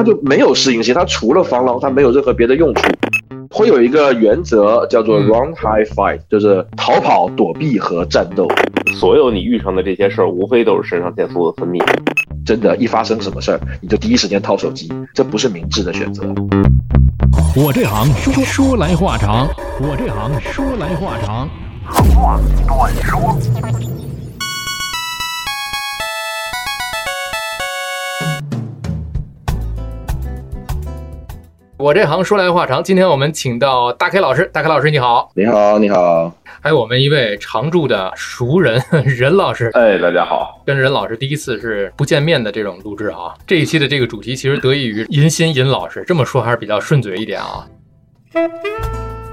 它就没有适应性，它除了防狼，它没有任何别的用处。会有一个原则叫做 run, hide, fight，就是逃跑、躲避和战斗。所有你遇上的这些事儿，无非都是肾上腺素的分泌。真的，一发生什么事儿，你就第一时间掏手机，这不是明智的选择。我这行说说来话长，我这行说来话长。长话短说。我这行说来话长，今天我们请到大 K 老师，大 K 老师你好，你好，你好，还有我们一位常驻的熟人 任老师，哎，大家好，跟任老师第一次是不见面的这种录制啊，这一期的这个主题其实得益于银心银老师，这么说还是比较顺嘴一点啊。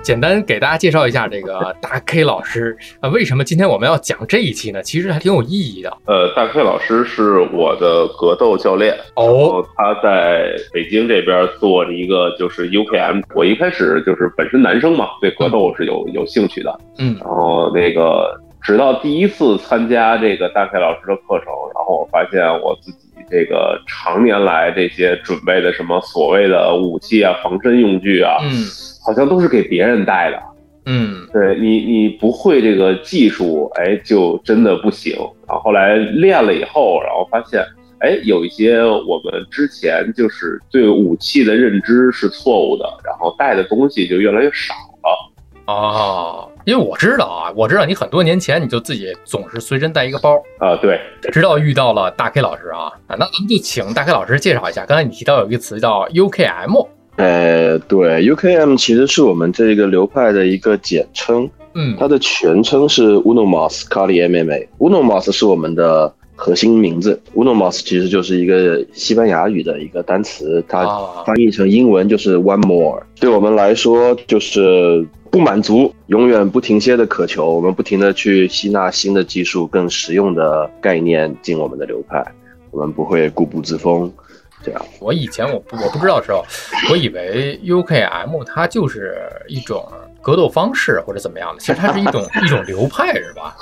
简单给大家介绍一下这个 大 K 老师啊，为什么今天我们要讲这一期呢？其实还挺有意义的。呃，大 K 老师是我的格斗教练哦，他在北京这边做了一个就是 UKM。我一开始就是本身男生嘛，对格斗是有有兴趣的，嗯，然后那个直到第一次参加这个大 K 老师的课程，然后我发现我自己这个常年来这些准备的什么所谓的武器啊、防身用具啊，嗯。好像都是给别人带的，嗯，对你，你不会这个技术，哎，就真的不行。然后后来练了以后，然后发现，哎，有一些我们之前就是对武器的认知是错误的，然后带的东西就越来越少了。哦，因为我知道啊，我知道你很多年前你就自己总是随身带一个包啊，对，直到遇到了大 K 老师啊，那咱们就请大 K 老师介绍一下。刚才你提到有一个词叫 UKM。呃，对，UKM 其实是我们这个流派的一个简称，嗯，它的全称是 Unomos Kali MMA。Unomos 是我们的核心名字，Unomos 其实就是一个西班牙语的一个单词，它翻译成英文就是 One More。对我们来说，就是不满足，永远不停歇的渴求，我们不停的去吸纳新的技术、更实用的概念进我们的流派，我们不会固步自封。这样，我以前我不我不知道的时候，我以为 UKM 它就是一种格斗方式或者怎么样的，其实它是一种 一种流派，是吧？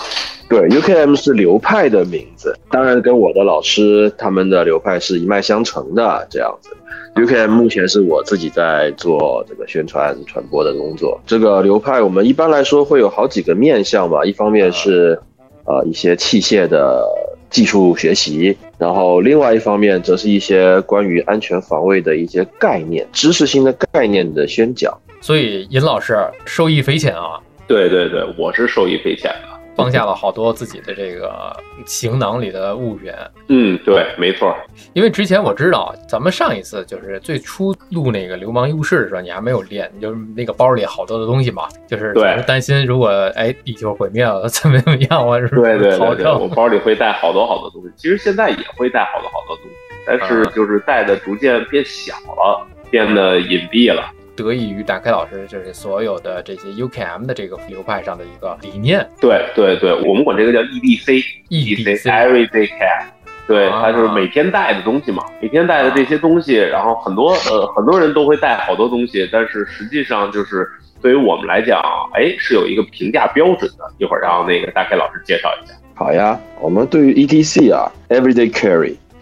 对，UKM 是流派的名字，当然跟我的老师他们的流派是一脉相承的。这样子，UKM 目前是我自己在做这个宣传传播的工作。这个流派我们一般来说会有好几个面向吧，一方面是呃一些器械的。技术学习，然后另外一方面则是一些关于安全防卫的一些概念、知识性的概念的宣讲。所以尹老师受益匪浅啊！对对对，我是受益匪浅的。放下了好多自己的这个行囊里的物品。嗯，对，没错。因为之前我知道，咱们上一次就是最初录那个流氓优势的时候，你还没有练，就是那个包里好多的东西嘛，就是对担心如果哎地球毁灭了怎么怎么样，我是对对对对，我包里会带好多好多东西。其实现在也会带好多好多东西，但是就是带的逐渐变小了，变得隐蔽了。得益于大开老师，就是所有的这些 UKM 的这个流派上的一个理念。对对对，我们管这个叫 EDC，EDC Everyday Care。对，它就是每天带的东西嘛，每天带的这些东西，然后很多呃很多人都会带好多东西，但是实际上就是对于我们来讲，哎，是有一个评价标准的。一会儿让那个大开老师介绍一下。好呀，我们对于 EDC 啊，Everyday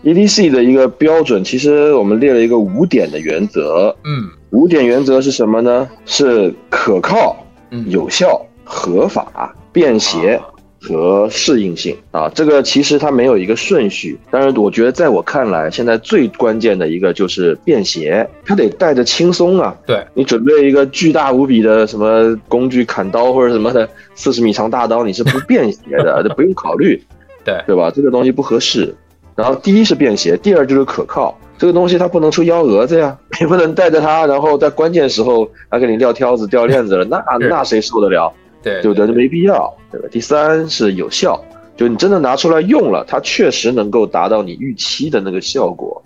Carry，EDC 的一个标准，其实我们列了一个五点的原则。嗯。五点原则是什么呢？是可靠、有效、合法、便携和适应性啊。这个其实它没有一个顺序，但是我觉得在我看来，现在最关键的一个就是便携，它得带着轻松啊。对你准备一个巨大无比的什么工具，砍刀或者什么的四十米长大刀，你是不便携的，这不用考虑，对对吧？这个东西不合适。然后第一是便携，第二就是可靠。这个东西它不能出幺蛾子呀，你不能带着它，然后在关键时候它给你撂挑子、掉链子了，那那谁受得了？对对不对？没必要，对吧？第三是有效，就你真的拿出来用了，它确实能够达到你预期的那个效果。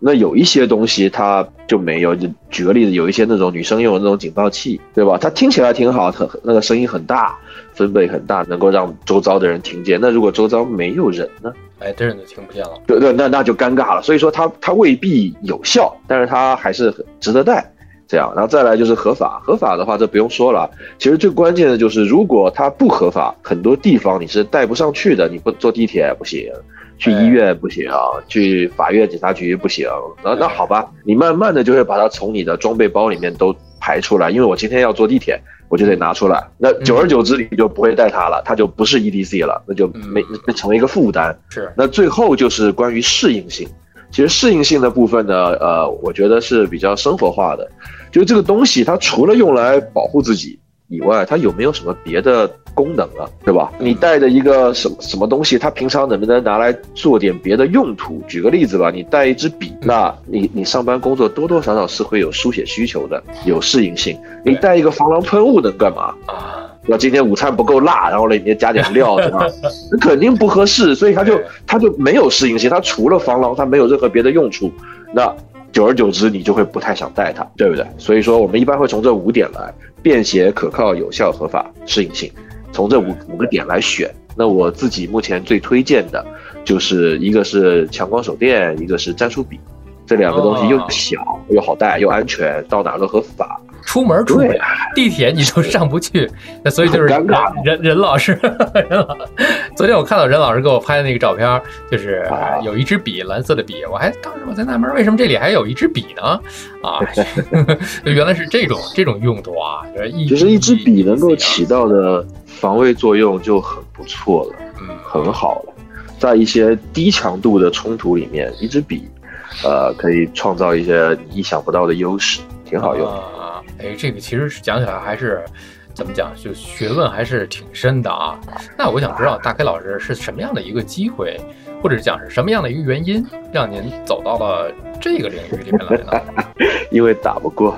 那有一些东西它就没有，就举个例子，有一些那种女生用的那种警报器，对吧？它听起来挺好，很那个声音很大，分贝很大，能够让周遭的人听见。那如果周遭没有人呢？哎，这人就听不见了。对对，那那就尴尬了。所以说它它未必有效，但是它还是很值得带。这样，然后再来就是合法，合法的话这不用说了。其实最关键的就是，如果它不合法，很多地方你是带不上去的。你不坐地铁不行，去医院不行，去法院、警察局不行。那那好吧，你慢慢的就会把它从你的装备包里面都排出来。因为我今天要坐地铁，我就得拿出来。那久而久之，你就不会带它了，它就不是 EDC 了，那就没那成为一个负担。是。那最后就是关于适应性。其实适应性的部分呢，呃，我觉得是比较生活化的。就是这个东西，它除了用来保护自己以外，它有没有什么别的功能啊？对吧？你带的一个什么什么东西，它平常能不能拿来做点别的用途？举个例子吧，你带一支笔，那你你上班工作多多少少是会有书写需求的，有适应性。你带一个防狼喷雾能干嘛啊？那今天午餐不够辣，然后里面加点料，对吧？那肯定不合适，所以它就它就没有适应性，它除了防狼，它没有任何别的用处。那久而久之，你就会不太想带它，对不对？所以说，我们一般会从这五点来：便携、可靠、有效、合法、适应性，从这五五个点来选。那我自己目前最推荐的，就是一个是强光手电，一个是战术笔，这两个东西又小又好带又安全，到哪都合法。出门出地铁你都上不去，那所以就是任任老师，任老。昨天我看到任老师给我拍的那个照片，就是有一支笔，蓝色的笔。我还当时我在纳闷，为什么这里还有一支笔呢？啊，原来是这种这种用途啊！就是一支笔能够起到的防卫作用就很不错了，嗯，很好了。在一些低强度的冲突里面，一支笔，呃，可以创造一些意想不到的优势，挺好用。哎，这个其实是讲起来还是怎么讲，就学问还是挺深的啊。那我想知道大 K 老师是什么样的一个机会，或者是讲是什么样的一个原因，让您走到了这个领域里面来呢？因为打不过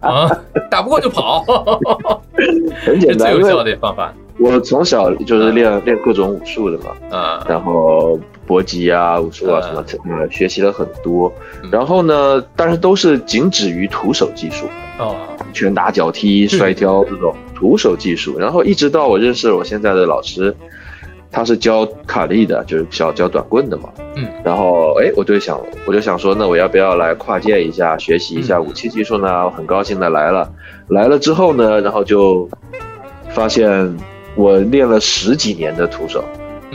啊，打不过就跑，很简单，最有效的方法。我从小就是练练各种武术的嘛，啊，然后搏击啊、武术啊什么，呃，学习了很多。然后呢，但是都是仅止于徒手技术。哦，拳打脚踢、摔跤这种徒手技术，然后一直到我认识我现在的老师，他是教卡利的，就是教教短棍的嘛。嗯，然后哎，我就想，我就想说，那我要不要来跨界一下，学习一下武器技术呢？我很高兴的来了，来了之后呢，然后就发现我练了十几年的徒手，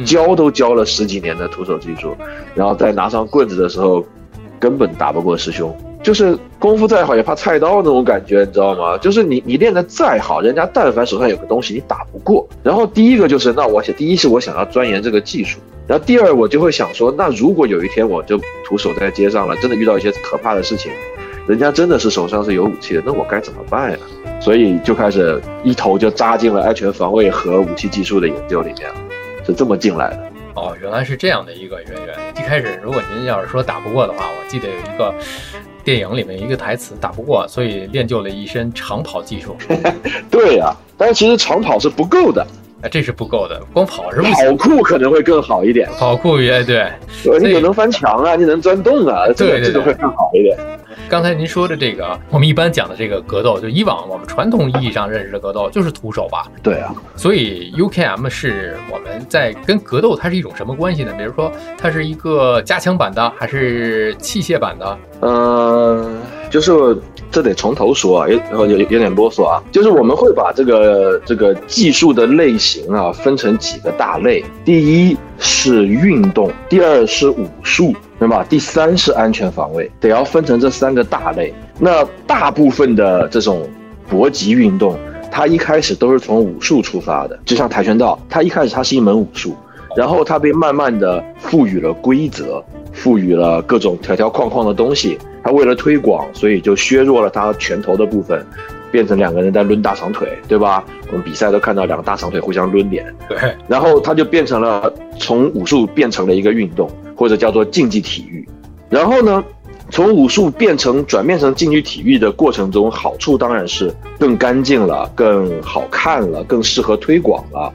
教都教了十几年的徒手技术，然后再拿上棍子的时候，根本打不过师兄。就是功夫再好也怕菜刀那种感觉，你知道吗？就是你你练得再好，人家但凡手上有个东西你打不过。然后第一个就是那我想，第一是我想要钻研这个技术，然后第二我就会想说，那如果有一天我就徒手在街上了，真的遇到一些可怕的事情，人家真的是手上是有武器的，那我该怎么办呀？所以就开始一头就扎进了安全防卫和武器技术的研究里面，是这么进来的。哦，原来是这样的一个渊源。一开始如果您要是说打不过的话，我记得有一个。电影里面一个台词打不过，所以练就了一身长跑技术。对呀，但是其实长跑是不够的，哎，这是不够的，光跑是不跑酷可能会更好一点。跑酷也对，你能翻墙啊，你能钻洞啊，对，这个会更好一点。刚才您说的这个，我们一般讲的这个格斗，就以往我们传统意义上认识的格斗，就是徒手吧？对啊。所以 UKM 是我们在跟格斗，它是一种什么关系呢？比如说，它是一个加强版的，还是器械版的？嗯，就是这得从头说啊，有有有点啰嗦啊。就是我们会把这个这个技术的类型啊分成几个大类，第一是运动，第二是武术。对吧？第三是安全防卫，得要分成这三个大类。那大部分的这种搏击运动，它一开始都是从武术出发的，就像跆拳道，它一开始它是一门武术，然后它被慢慢的赋予了规则，赋予了各种条条框框的东西。他为了推广，所以就削弱了他拳头的部分，变成两个人在抡大长腿，对吧？我们比赛都看到两个大长腿互相抡脸。对，然后他就变成了从武术变成了一个运动。或者叫做竞技体育，然后呢，从武术变成转变成竞技体育的过程中，好处当然是更干净了、更好看了、更适合推广了，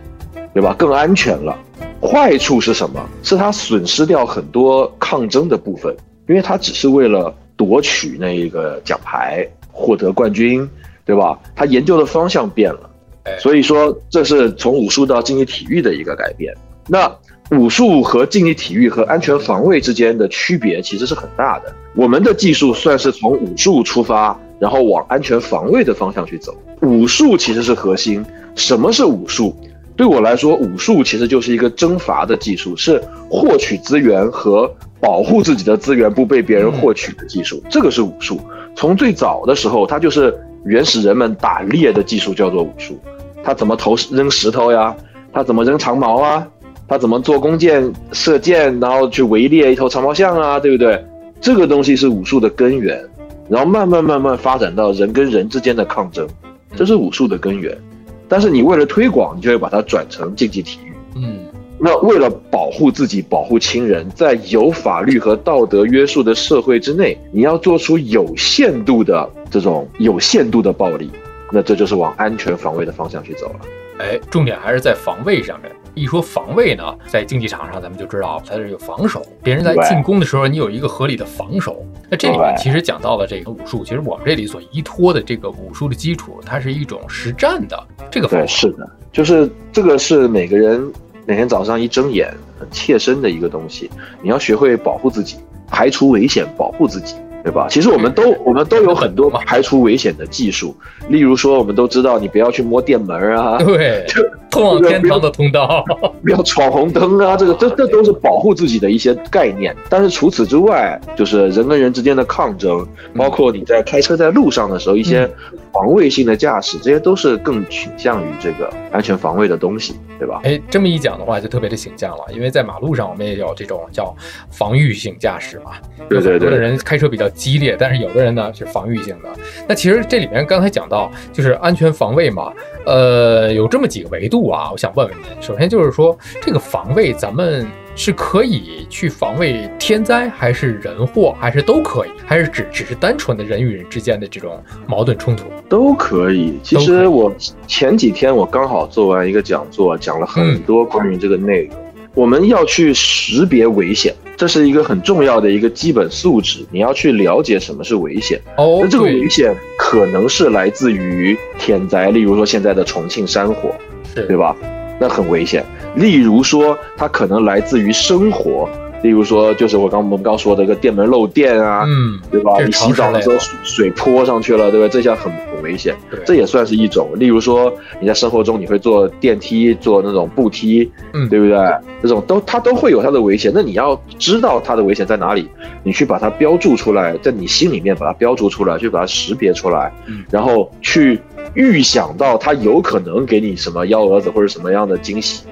对吧？更安全了。坏处是什么？是它损失掉很多抗争的部分，因为它只是为了夺取那一个奖牌、获得冠军，对吧？他研究的方向变了，所以说这是从武术到竞技体育的一个改变。那。武术和竞技体育和安全防卫之间的区别其实是很大的。我们的技术算是从武术出发，然后往安全防卫的方向去走。武术其实是核心。什么是武术？对我来说，武术其实就是一个征伐的技术，是获取资源和保护自己的资源不被别人获取的技术。这个是武术。从最早的时候，它就是原始人们打猎的技术，叫做武术。他怎么投扔石头呀？他怎么扔长矛啊？他怎么做弓箭、射箭，然后去围猎一头长毛象啊？对不对？这个东西是武术的根源。然后慢慢慢慢发展到人跟人之间的抗争，这是武术的根源。但是你为了推广，你就会把它转成竞技体育。嗯，那为了保护自己、保护亲人，在有法律和道德约束的社会之内，你要做出有限度的这种有限度的暴力，那这就是往安全防卫的方向去走了。哎，重点还是在防卫上面。一说防卫呢，在竞技场上咱们就知道它是有防守，别人在进攻的时候，你有一个合理的防守。那这里面其实讲到了这个武术，其实我们这里所依托的这个武术的基础，它是一种实战的这个。对，是的，就是这个是每个人每天早上一睁眼很切身的一个东西，你要学会保护自己，排除危险，保护自己。对吧？其实我们都我们都有很多 排除危险的技术，例如说，我们都知道你不要去摸电门啊，对，通往天堂的通道，不要闯红灯啊，这个这这都是保护自己的一些概念。但是除此之外，就是人跟人之间的抗争，包括你在开车在路上的时候一些防卫性的驾驶，这些都是更倾向于这个安全防卫的东西，对吧？哎，这么一讲的话，就特别的形象了，因为在马路上我们也有这种叫防御性驾驶嘛，对对对，有的人开车比较。激烈，但是有的人呢是防御性的。那其实这里面刚才讲到就是安全防卫嘛，呃，有这么几个维度啊。我想问问您，首先就是说这个防卫，咱们是可以去防卫天灾，还是人祸，还是都可以，还是只只是单纯的人与人之间的这种矛盾冲突都可以。其实我前几天我刚好做完一个讲座，讲了很多关于这个内容。我们要去识别危险。这是一个很重要的一个基本素质，你要去了解什么是危险。哦，那这个危险可能是来自于天灾，例如说现在的重庆山火，对吧？那很危险。例如说，它可能来自于生活。例如说，就是我刚我们刚说的一个电门漏电啊，嗯，对吧？你洗澡的时候水泼上去了，对吧？这下很很危险，这也算是一种。例如说，你在生活中你会坐电梯、坐那种步梯，嗯，对不对？这种都它都会有它的危险。那你要知道它的危险在哪里，你去把它标注出来，在你心里面把它标注出来，去把它识别出来，嗯，然后去预想到它有可能给你什么幺蛾子或者什么样的惊喜。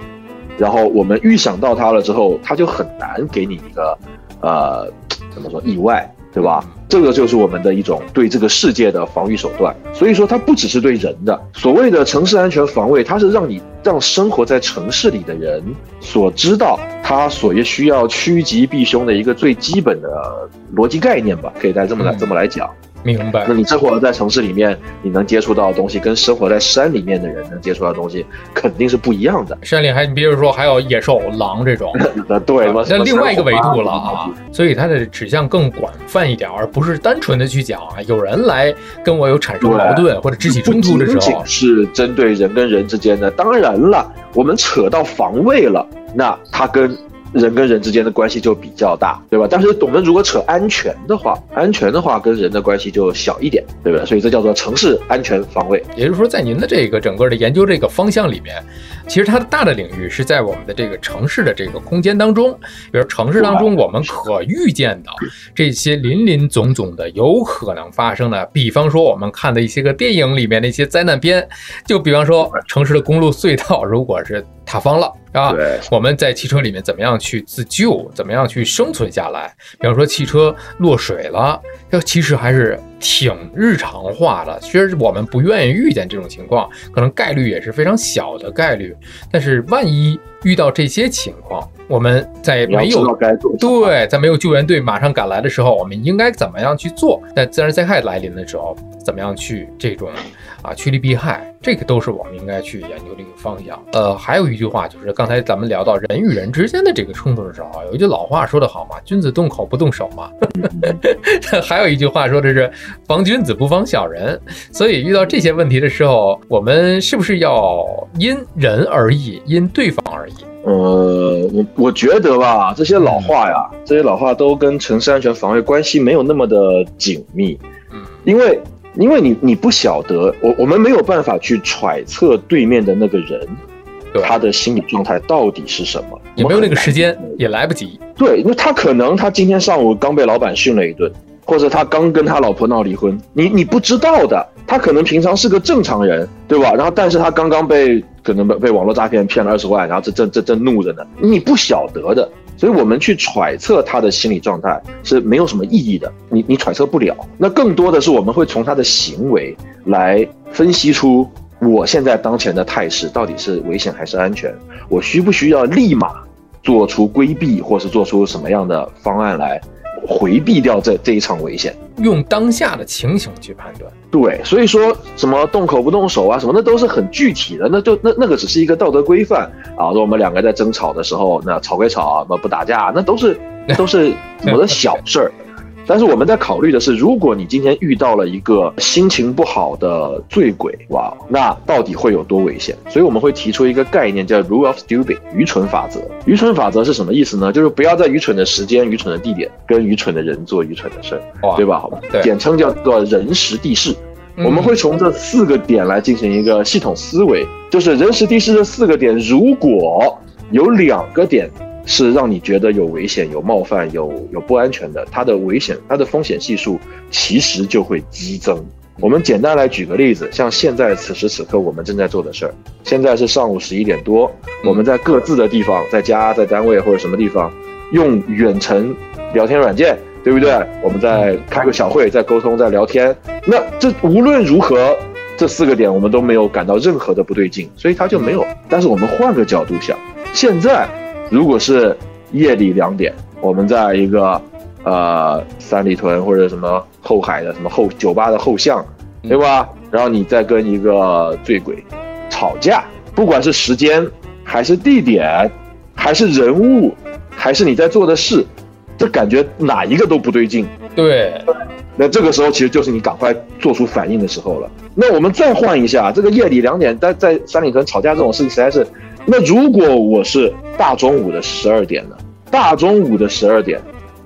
然后我们预想到它了之后，它就很难给你一个，呃，怎么说意外，对吧？这个就是我们的一种对这个世界的防御手段。所以说，它不只是对人的所谓的城市安全防卫，它是让你让生活在城市里的人所知道他所需要趋吉避凶的一个最基本的逻辑概念吧，可以再这么来这么来讲。明白。那你生活在城市里面，你能接触到的东西，跟生活在山里面的人能接触到的东西，肯定是不一样的。山里还，你比如说还有野兽、狼这种，对，那另外一个维度了啊。所以它的指向更广泛一点，而不是单纯的去讲啊，有人来跟我有产生矛盾或者肢体冲突的时候，是针对人跟人之间的。当然了，我们扯到防卫了，那它跟。人跟人之间的关系就比较大，对吧？但是我们如果扯安全的话，安全的话跟人的关系就小一点，对不对？所以这叫做城市安全防卫。也就是说，在您的这个整个的研究这个方向里面，其实它的大的领域是在我们的这个城市的这个空间当中，比如城市当中我们可预见的这些林林总总的有可能发生的，比方说我们看的一些个电影里面的一些灾难片，就比方说城市的公路隧道如果是塌方了。啊，我们在汽车里面怎么样去自救，怎么样去生存下来？比方说汽车落水了，要其实还是挺日常化的。其实我们不愿意遇见这种情况，可能概率也是非常小的概率。但是万一遇到这些情况，我们在没有对在没有救援队马上赶来的时候，我们应该怎么样去做？在自然灾害来临的时候，怎么样去这种啊趋利避害？这个都是我们应该去研究的一个方向。呃，还有一句话就是，刚才咱们聊到人与人之间的这个冲突的时候，有一句老话说得好嘛，“ 君子动口不动手”嘛。还有一句话说的是“防君子不防小人”。所以遇到这些问题的时候，我们是不是要因人而异，因对方而异？呃，我我觉得吧，这些老话呀，这些老话都跟城市安全防卫关系没有那么的紧密。嗯，因为。因为你你不晓得，我我们没有办法去揣测对面的那个人，他的心理状态到底是什么，也没有那个时间，也来不及。对，因为他可能他今天上午刚被老板训了一顿，或者他刚跟他老婆闹离婚，你你不知道的。他可能平常是个正常人，对吧？然后，但是他刚刚被可能被被网络诈骗骗了二十万，然后这这这正怒着呢，你不晓得的。所以我们去揣测他的心理状态是没有什么意义的，你你揣测不了。那更多的是我们会从他的行为来分析出我现在当前的态势到底是危险还是安全，我需不需要立马做出规避，或是做出什么样的方案来。回避掉这这一场危险，用当下的情形去判断。对，所以说什么动口不动手啊，什么那都是很具体的，那就那那个只是一个道德规范啊。说我们两个在争吵的时候，那吵归吵，不不打架，那都是都是我的小事儿。但是我们在考虑的是，如果你今天遇到了一个心情不好的醉鬼，哇，那到底会有多危险？所以我们会提出一个概念，叫 rule of stupid，愚蠢法则。愚蠢法则是什么意思呢？就是不要在愚蠢的时间、愚蠢的地点跟愚蠢的人做愚蠢的事儿，对吧？好吧，简称叫做人时地势。我们会从这四个点来进行一个系统思维，就是人时地势这四个点，如果有两个点。是让你觉得有危险、有冒犯、有有不安全的，它的危险、它的风险系数其实就会激增。我们简单来举个例子，像现在此时此刻我们正在做的事儿，现在是上午十一点多，我们在各自的地方，在家、在单位或者什么地方，用远程聊天软件，对不对？我们在开个小会，在沟通，在聊天。那这无论如何，这四个点我们都没有感到任何的不对劲，所以它就没有。但是我们换个角度想，现在。如果是夜里两点，我们在一个呃三里屯或者什么后海的什么后酒吧的后巷，对吧？然后你再跟一个醉鬼吵架，不管是时间还是地点，还是人物，还是你在做的事，这感觉哪一个都不对劲。对，那这个时候其实就是你赶快做出反应的时候了。那我们再换一下，这个夜里两点在在三里屯吵架这种事情实在是。那如果我是大中午的十二点呢？大中午的十二点，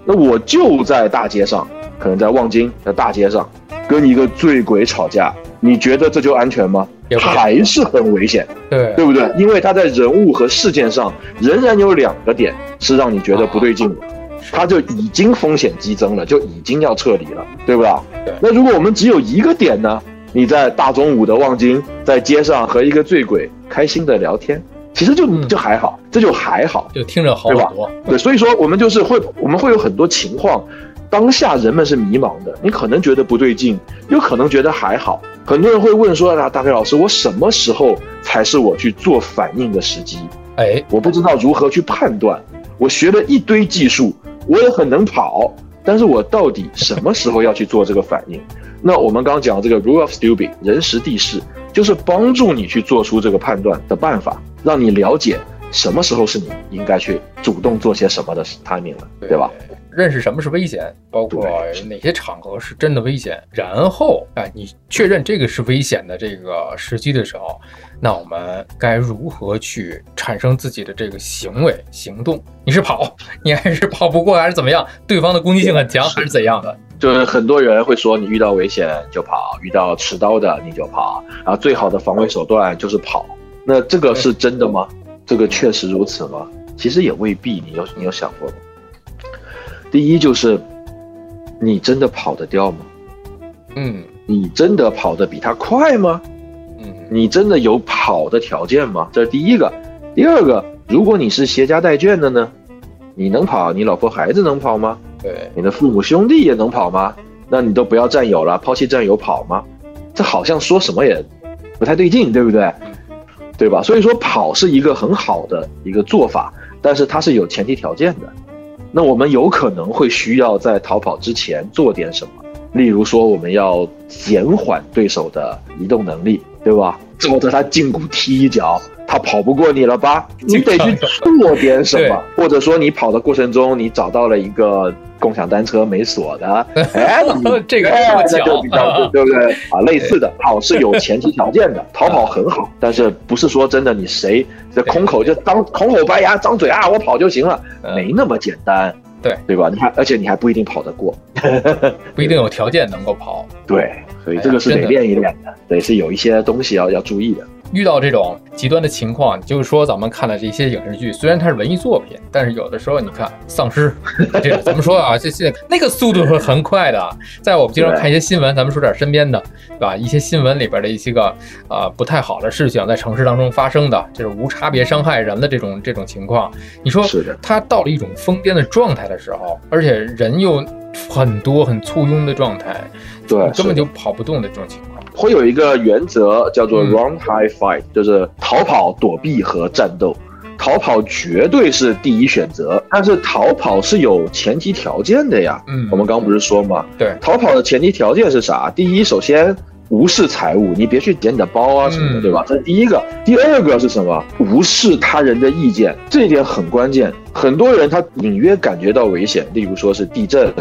那我就在大街上，可能在望京的大街上，跟一个醉鬼吵架，你觉得这就安全吗？还是很危险，对对不对？因为他在人物和事件上仍然有两个点是让你觉得不对劲的，他就已经风险激增了，就已经要撤离了，对不对？那如果我们只有一个点呢？你在大中午的望京，在街上和一个醉鬼开心的聊天。其实就就还好，这就还好，就听着好很多。对，所以说我们就是会，我们会有很多情况，当下人们是迷茫的，你可能觉得不对劲，有可能觉得还好。很多人会问说啊，大飞老师，我什么时候才是我去做反应的时机？哎，我不知道如何去判断。我学了一堆技术，我也很能跑，但是我到底什么时候要去做这个反应？那我们刚刚讲这个 rule of stupid，人时地势，就是帮助你去做出这个判断的办法。让你了解什么时候是你应该去主动做些什么的 timing 了，对吧？认识什么是危险，包括哪些场合是真的危险，然后哎，你确认这个是危险的这个时机的时候，那我们该如何去产生自己的这个行为行动？你是跑，你还是跑不过，还是怎么样？对方的攻击性很强，还是怎样的？就是很多人会说，你遇到危险就跑，遇到持刀的你就跑，然后最好的防卫手段就是跑。那这个是真的吗？这个确实如此吗？其实也未必。你有你有想过吗？第一就是，你真的跑得掉吗？嗯，你真的跑得比他快吗？嗯，你真的有跑的条件吗？这是第一个。第二个，如果你是携家带眷的呢？你能跑？你老婆孩子能跑吗？对，你的父母兄弟也能跑吗？那你都不要战友了，抛弃战友跑吗？这好像说什么也不太对劲，对不对？对吧？所以说跑是一个很好的一个做法，但是它是有前提条件的。那我们有可能会需要在逃跑之前做点什么，例如说我们要减缓对手的移动能力，对吧？照着他胫骨踢一脚。他跑不过你了吧？你得去做点什么，或者说你跑的过程中，你找到了一个共享单车没锁的，哎，这个那就比较 对不对啊？类似的跑是有前提条件的，逃跑很好，但是不是说真的你谁这空口就张空口白牙张嘴啊，我跑就行了，没那么简单。对对吧？你还而且你还不一定跑得过，不一定有条件能够跑。对，所以这个是得练一练的，得是有一些东西要要注意的。遇到这种极端的情况，就是说咱们看的这些影视剧，虽然它是文艺作品，但是有的时候你看丧尸，这个怎么说啊？这这那个速度会很快的。在我们经常看一些新闻，咱们说点身边的，对吧？一些新闻里边的一些个呃不太好的事情，在城市当中发生的，就是无差别伤害人的这种这种情况。你说他到了一种疯癫的状态的时候，而且人又很多很簇拥的状态，对，根本就跑不动的这种情况。会有一个原则叫做 run high fight，就是逃跑、躲避和战斗。逃跑绝对是第一选择，但是逃跑是有前提条件的呀。嗯，我们刚不是说嘛？对，逃跑的前提条件是啥？第一，首先无视财物，你别去捡你的包啊什么的，对吧？这是第一个。第二个是什么？无视他人的意见，这一点很关键。很多人他隐约感觉到危险，例如说是地震，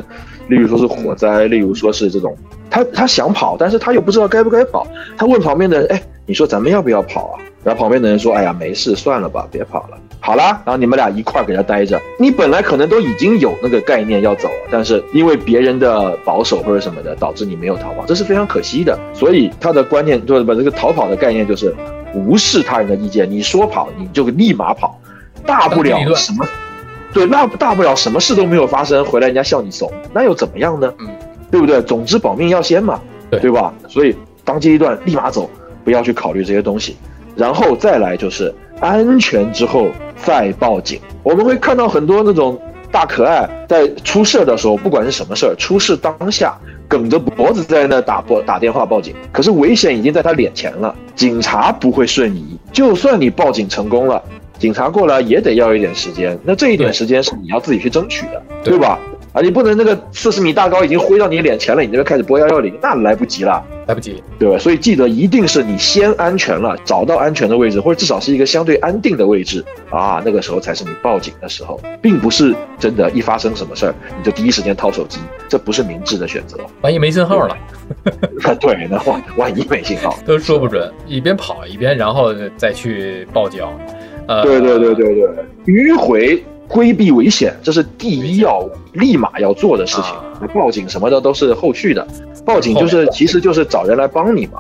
例如说是火灾，例如说是这种，他他想跑，但是他又不知道该不该跑。他问旁边的人，哎，你说咱们要不要跑啊？然后旁边的人说，哎呀，没事，算了吧，别跑了。好啦，然后你们俩一块儿给他待着。你本来可能都已经有那个概念要走了，但是因为别人的保守或者什么的，导致你没有逃跑，这是非常可惜的。所以他的观念就是把这个逃跑的概念就是无视他人的意见，你说跑你就立马跑，大不了什么。对，那大不了什么事都没有发生，回来人家笑你怂，那又怎么样呢？嗯，对不对？总之保命要先嘛，对对吧？所以当机立断，立马走，不要去考虑这些东西，然后再来就是安全之后再报警。我们会看到很多那种大可爱在出事的时候，不管是什么事儿，出事当下梗着脖子在那打拨打电话报警，可是危险已经在他脸前了，警察不会瞬移，就算你报警成功了。警察过来也得要一点时间，那这一点时间是你要自己去争取的，对吧？啊，你不能那个四十米大高已经挥到你脸前了，你这边开始拨幺幺零，那来不及了，来不及，对吧？所以记得一定是你先安全了，找到安全的位置，或者至少是一个相对安定的位置啊，那个时候才是你报警的时候，并不是真的，一发生什么事儿你就第一时间掏手机，这不是明智的选择。万一没信号了，对，那万万一没信号，都说不准，一边跑一边然后再去报警。呃对对对对对，迂回规避危险，这是第一要立马要做的事情。报警什么的都是后续的，报警就是其实就是找人来帮你嘛。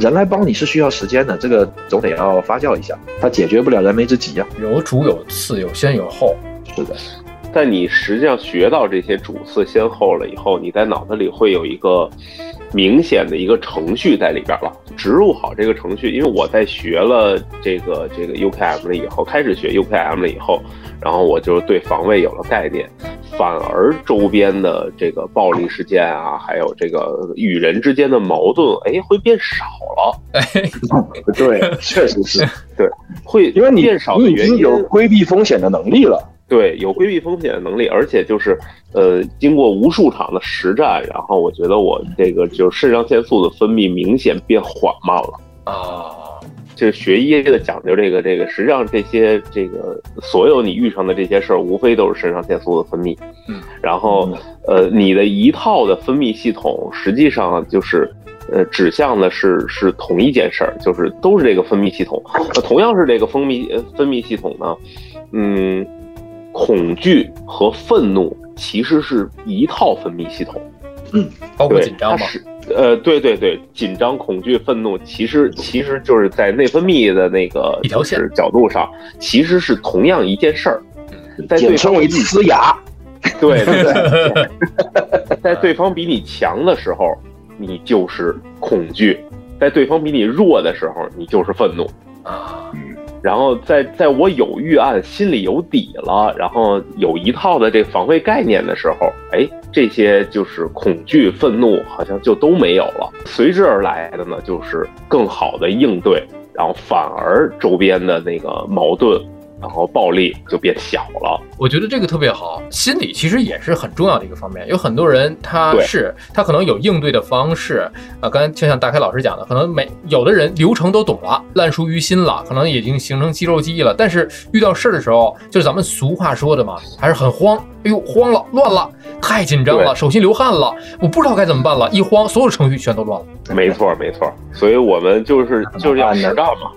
人来帮你是需要时间的，这个总得要发酵一下，它解决不了燃眉之急呀。有主有次，有先有后。是的，但你实际上学到这些主次先后了以后，你在脑子里会有一个。明显的一个程序在里边了，植入好这个程序，因为我在学了这个这个 UKM 了以后，开始学 UKM 了以后，然后我就对防卫有了概念，反而周边的这个暴力事件啊，还有这个与人之间的矛盾，哎，会变少了。哎，对，确实是，对，会因为你变少的原因有规避风险的能力了。对，有规避风险的能力，而且就是，呃，经过无数场的实战，然后我觉得我这个就是肾上腺素的分泌明显变缓慢了啊。就是学医的讲究，这个这个，实际上这些这个所有你遇上的这些事儿，无非都是肾上腺素的分泌。嗯，然后呃，你的一套的分泌系统，实际上就是呃，指向的是是同一件事儿，就是都是这个分泌系统。那同样是这个分泌分泌系统呢，嗯。恐惧和愤怒其实是一套分泌系统，嗯，包括紧张吗？呃，对对对，紧张、恐惧、愤怒，其实其实就是在内分泌的那个一条线角度上，其实是同样一件事儿。简称为呲牙。对对对，在对方比你强的时候，你就是恐惧；在对方比你弱的时候，你就是愤怒啊。然后在在我有预案、心里有底了，然后有一套的这防卫概念的时候，哎，这些就是恐惧、愤怒，好像就都没有了。随之而来的呢，就是更好的应对，然后反而周边的那个矛盾。然后暴力就变小了。我觉得这个特别好，心理其实也是很重要的一个方面。有很多人他是他可能有应对的方式啊，刚才就像大开老师讲的，可能每有的人流程都懂了，烂熟于心了，可能已经形成肌肉记忆了。但是遇到事儿的时候，就是咱们俗话说的嘛，还是很慌。哎呦，慌了，乱了，太紧张了，手心流汗了，我不知道该怎么办了。一慌，所有程序全都乱了。没错，没错。所以我们就是就是要实战嘛，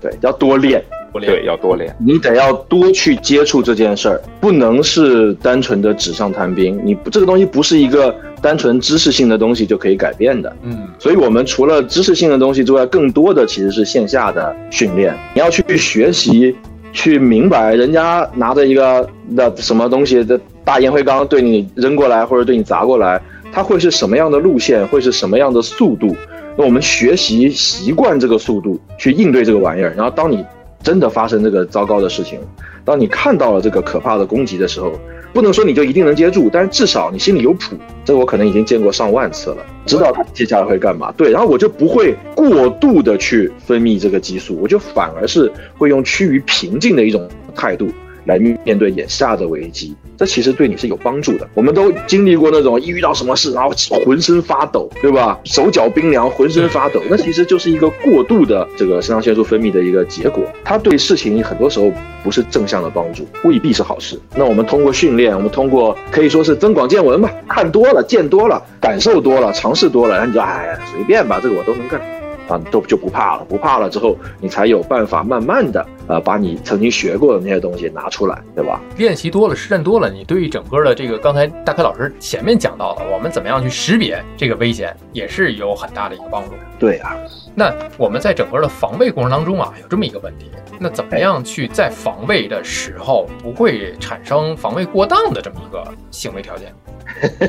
对，要多练。对，要多练。你得要多去接触这件事儿，不能是单纯的纸上谈兵。你这个东西不是一个单纯知识性的东西就可以改变的。嗯，所以我们除了知识性的东西之外，更多的其实是线下的训练。你要去学习，去明白人家拿着一个那什么东西的大烟灰缸对你扔过来或者对你砸过来，它会是什么样的路线，会是什么样的速度。那我们学习习惯这个速度去应对这个玩意儿，然后当你真的发生这个糟糕的事情，当你看到了这个可怕的攻击的时候，不能说你就一定能接住，但是至少你心里有谱。这我可能已经见过上万次了，知道他接下来会干嘛。对，然后我就不会过度的去分泌这个激素，我就反而是会用趋于平静的一种态度。来面对眼下的危机，这其实对你是有帮助的。我们都经历过那种一遇到什么事，然后浑身发抖，对吧？手脚冰凉，浑身发抖，那其实就是一个过度的这个肾上腺素分泌的一个结果。它对事情很多时候不是正向的帮助，未必是好事。那我们通过训练，我们通过可以说是增广见闻吧，看多了，见多了，感受多了，尝试多了，然后你就哎呀，随便吧，这个我都能干。啊，都就不怕了，不怕了之后，你才有办法慢慢的，呃，把你曾经学过的那些东西拿出来，对吧？练习多了，实战多了，你对于整个的这个，刚才大开老师前面讲到了，我们怎么样去识别这个危险，也是有很大的一个帮助。对啊，那我们在整个的防卫过程当中啊，有这么一个问题，那怎么样去在防卫的时候不会产生防卫过当的这么一个行为条件？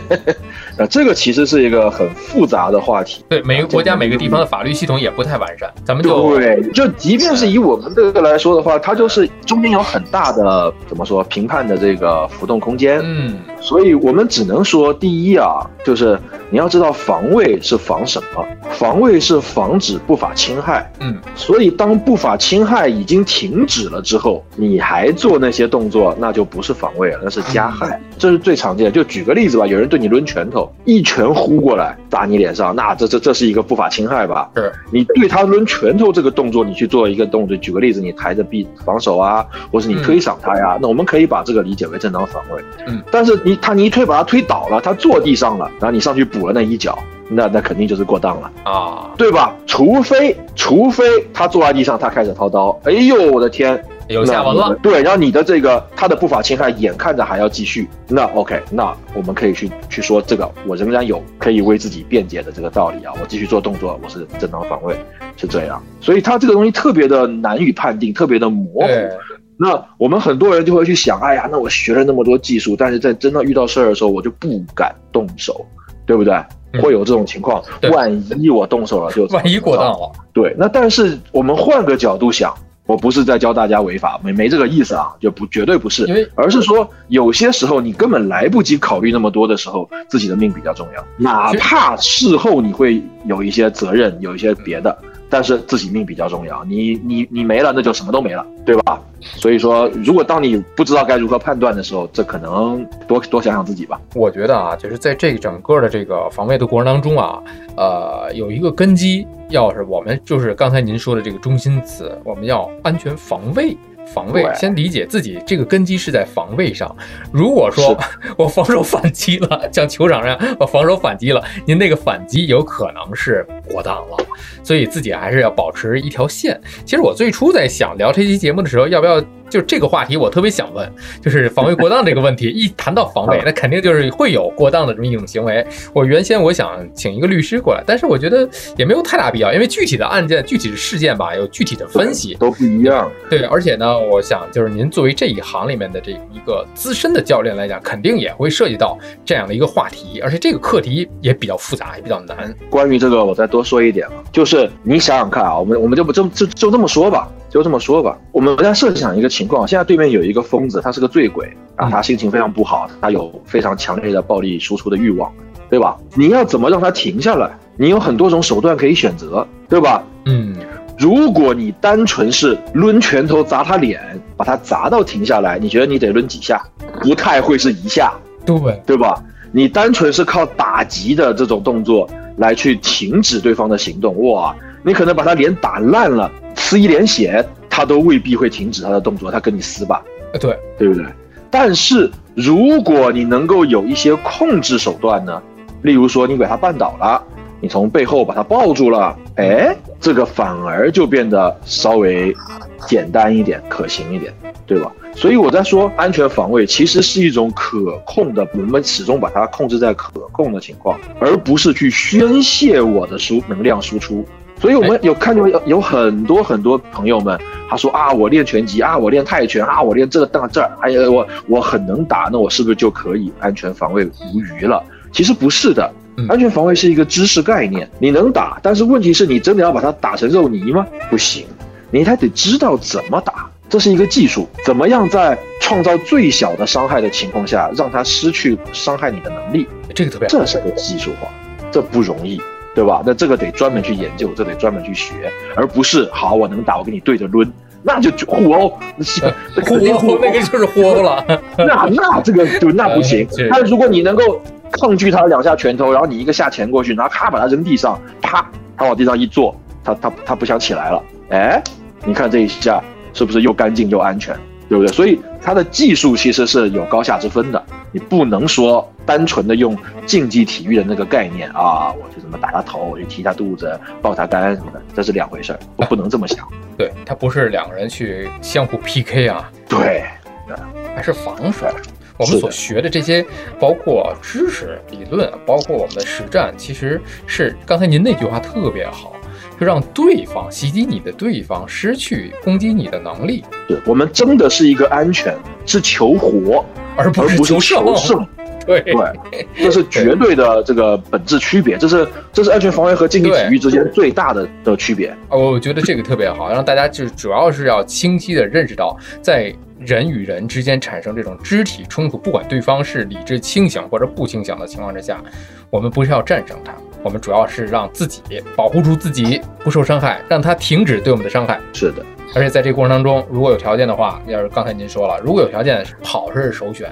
那这个其实是一个很复杂的话题。对，每个国家每个地方的法律系统也不太完善，咱们就对，就即便是以我们这个来说的话，它就是中间有很大的怎么说评判的这个浮动空间。嗯，所以我们只能说，第一啊，就是你要知道防卫是防什么？防卫是防止不法侵害。嗯，所以当不法侵害已经停止了之后，你还做那些动作，那就不是防卫了，那是加害。这是最常见的。就举个例子吧，有人对你抡拳头，一拳呼过来打你脸上，那这这这是一个不法侵害吧？是你对他抡拳头这个动作，你去做一个动作。举个例子，你抬着臂防守啊，或是你推搡他呀，那我们可以把这个理解为正当防卫。嗯，但是你他你一推把他推倒了，他坐地上了，然后你上去补了那一脚，那那肯定就是过当了啊，对吧？除非除非他坐在地上，他开始掏刀，哎呦我的天！有下文了，对，然后你的这个他的不法侵害眼看着还要继续，那 OK，那我们可以去去说这个，我仍然有可以为自己辩解的这个道理啊，我继续做动作，我是正当防卫，是这样，所以他这个东西特别的难以判定，特别的模糊。那我们很多人就会去想，哎呀，那我学了那么多技术，但是在真的遇到事儿的时候，我就不敢动手，对不对？会有这种情况，万一我动手了，就万一过当了。对，那但是我们换个角度想。我不是在教大家违法，没没这个意思啊，就不绝对不是，而是说有些时候你根本来不及考虑那么多的时候，自己的命比较重要，哪怕事后你会有一些责任，有一些别的。但是自己命比较重要，你你你没了，那就什么都没了，对吧？所以说，如果当你不知道该如何判断的时候，这可能多多想想自己吧。我觉得啊，就是在这个整个的这个防卫的过程当中啊，呃，有一个根基，要是我们就是刚才您说的这个中心词，我们要安全防卫。防卫，先理解自己这个根基是在防卫上。如果说 我防守反击了，像球场上我防守反击了，您那个反击有可能是过当了，所以自己还是要保持一条线。其实我最初在想聊这期节目的时候，要不要？就这个话题，我特别想问，就是防卫过当这个问题。一谈到防卫，那肯定就是会有过当的这么一种行为。我原先我想请一个律师过来，但是我觉得也没有太大必要，因为具体的案件、具体的事件吧，有具体的分析都不一样。对，而且呢，我想就是您作为这一行里面的这一个资深的教练来讲，肯定也会涉及到这样的一个话题，而且这个课题也比较复杂，也比较难。关于这个，我再多说一点啊，就是你想想看啊，我们我们就不这么就就这么说吧。就这么说吧，我们再设想一个情况，现在对面有一个疯子，他是个醉鬼啊，他心情非常不好，他有非常强烈的暴力输出的欲望，对吧？你要怎么让他停下来？你有很多种手段可以选择，对吧？嗯，如果你单纯是抡拳头砸他脸，把他砸到停下来，你觉得你得抡几下？不太会是一下，对对吧？你单纯是靠打击的这种动作来去停止对方的行动，哇，你可能把他脸打烂了。呲一脸血，他都未必会停止他的动作，他跟你撕吧，对对不对？但是如果你能够有一些控制手段呢，例如说你给他绊倒了，你从背后把他抱住了，哎，这个反而就变得稍微简单一点、可行一点，对吧？所以我在说，安全防卫其实是一种可控的，我们始终把它控制在可控的情况，而不是去宣泄我的输能量输出。所以我们有看到有有很多很多朋友们，他说啊，我练拳击啊，我练泰拳啊，我练这个到这儿，哎呀，我我很能打，那我是不是就可以安全防卫无虞了？其实不是的，安全防卫是一个知识概念，你能打，但是问题是你真的要把它打成肉泥吗？不行，你还得知道怎么打，这是一个技术，怎么样在创造最小的伤害的情况下，让他失去伤害你的能力，这个特别，这是个技术化，这不容易。对吧？那这个得专门去研究，这得专门去学，而不是好我能打，我跟你对着抡，那就互殴，互殴那个就是互殴了。那那这个就 那不行。但如果你能够抗拒他两下拳头，然后你一个下潜过去，然后咔把他扔地上，啪他往地上一坐，他他他不想起来了。哎，你看这一下是不是又干净又安全？对不对？所以它的技术其实是有高下之分的，你不能说单纯的用竞技体育的那个概念啊，我就怎么打他头，我就踢他肚子，抱他肝什么的，这是两回事儿，不能这么想。对他不是两个人去相互 PK 啊，对，还是防守。我们所学的这些，包括知识、理论，包括我们的实战，其实是刚才您那句话特别好。就让对方袭击你的对方失去攻击你的能力。对，我们争的是一个安全，是求活，而不是求胜。对对，这是绝对的这个本质区别，这是这是安全防卫和竞技体育之间最大的的区别。我觉得这个特别好，让大家就主要是要清晰的认识到，在人与人之间产生这种肢体冲突，不管对方是理智清醒或者不清醒的情况之下，我们不是要战胜他。我们主要是让自己保护住自己不受伤害，让它停止对我们的伤害。是的，而且在这个过程当中，如果有条件的话，要是刚才您说了，如果有条件，跑是首选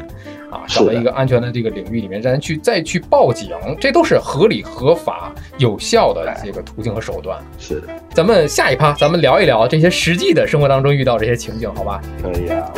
啊，找到一个安全的这个领域里面，咱去再去报警，这都是合理、合法、有效的这个途径和手段。是的，咱们下一趴，咱们聊一聊这些实际的生活当中遇到这些情景，好吧？可以啊。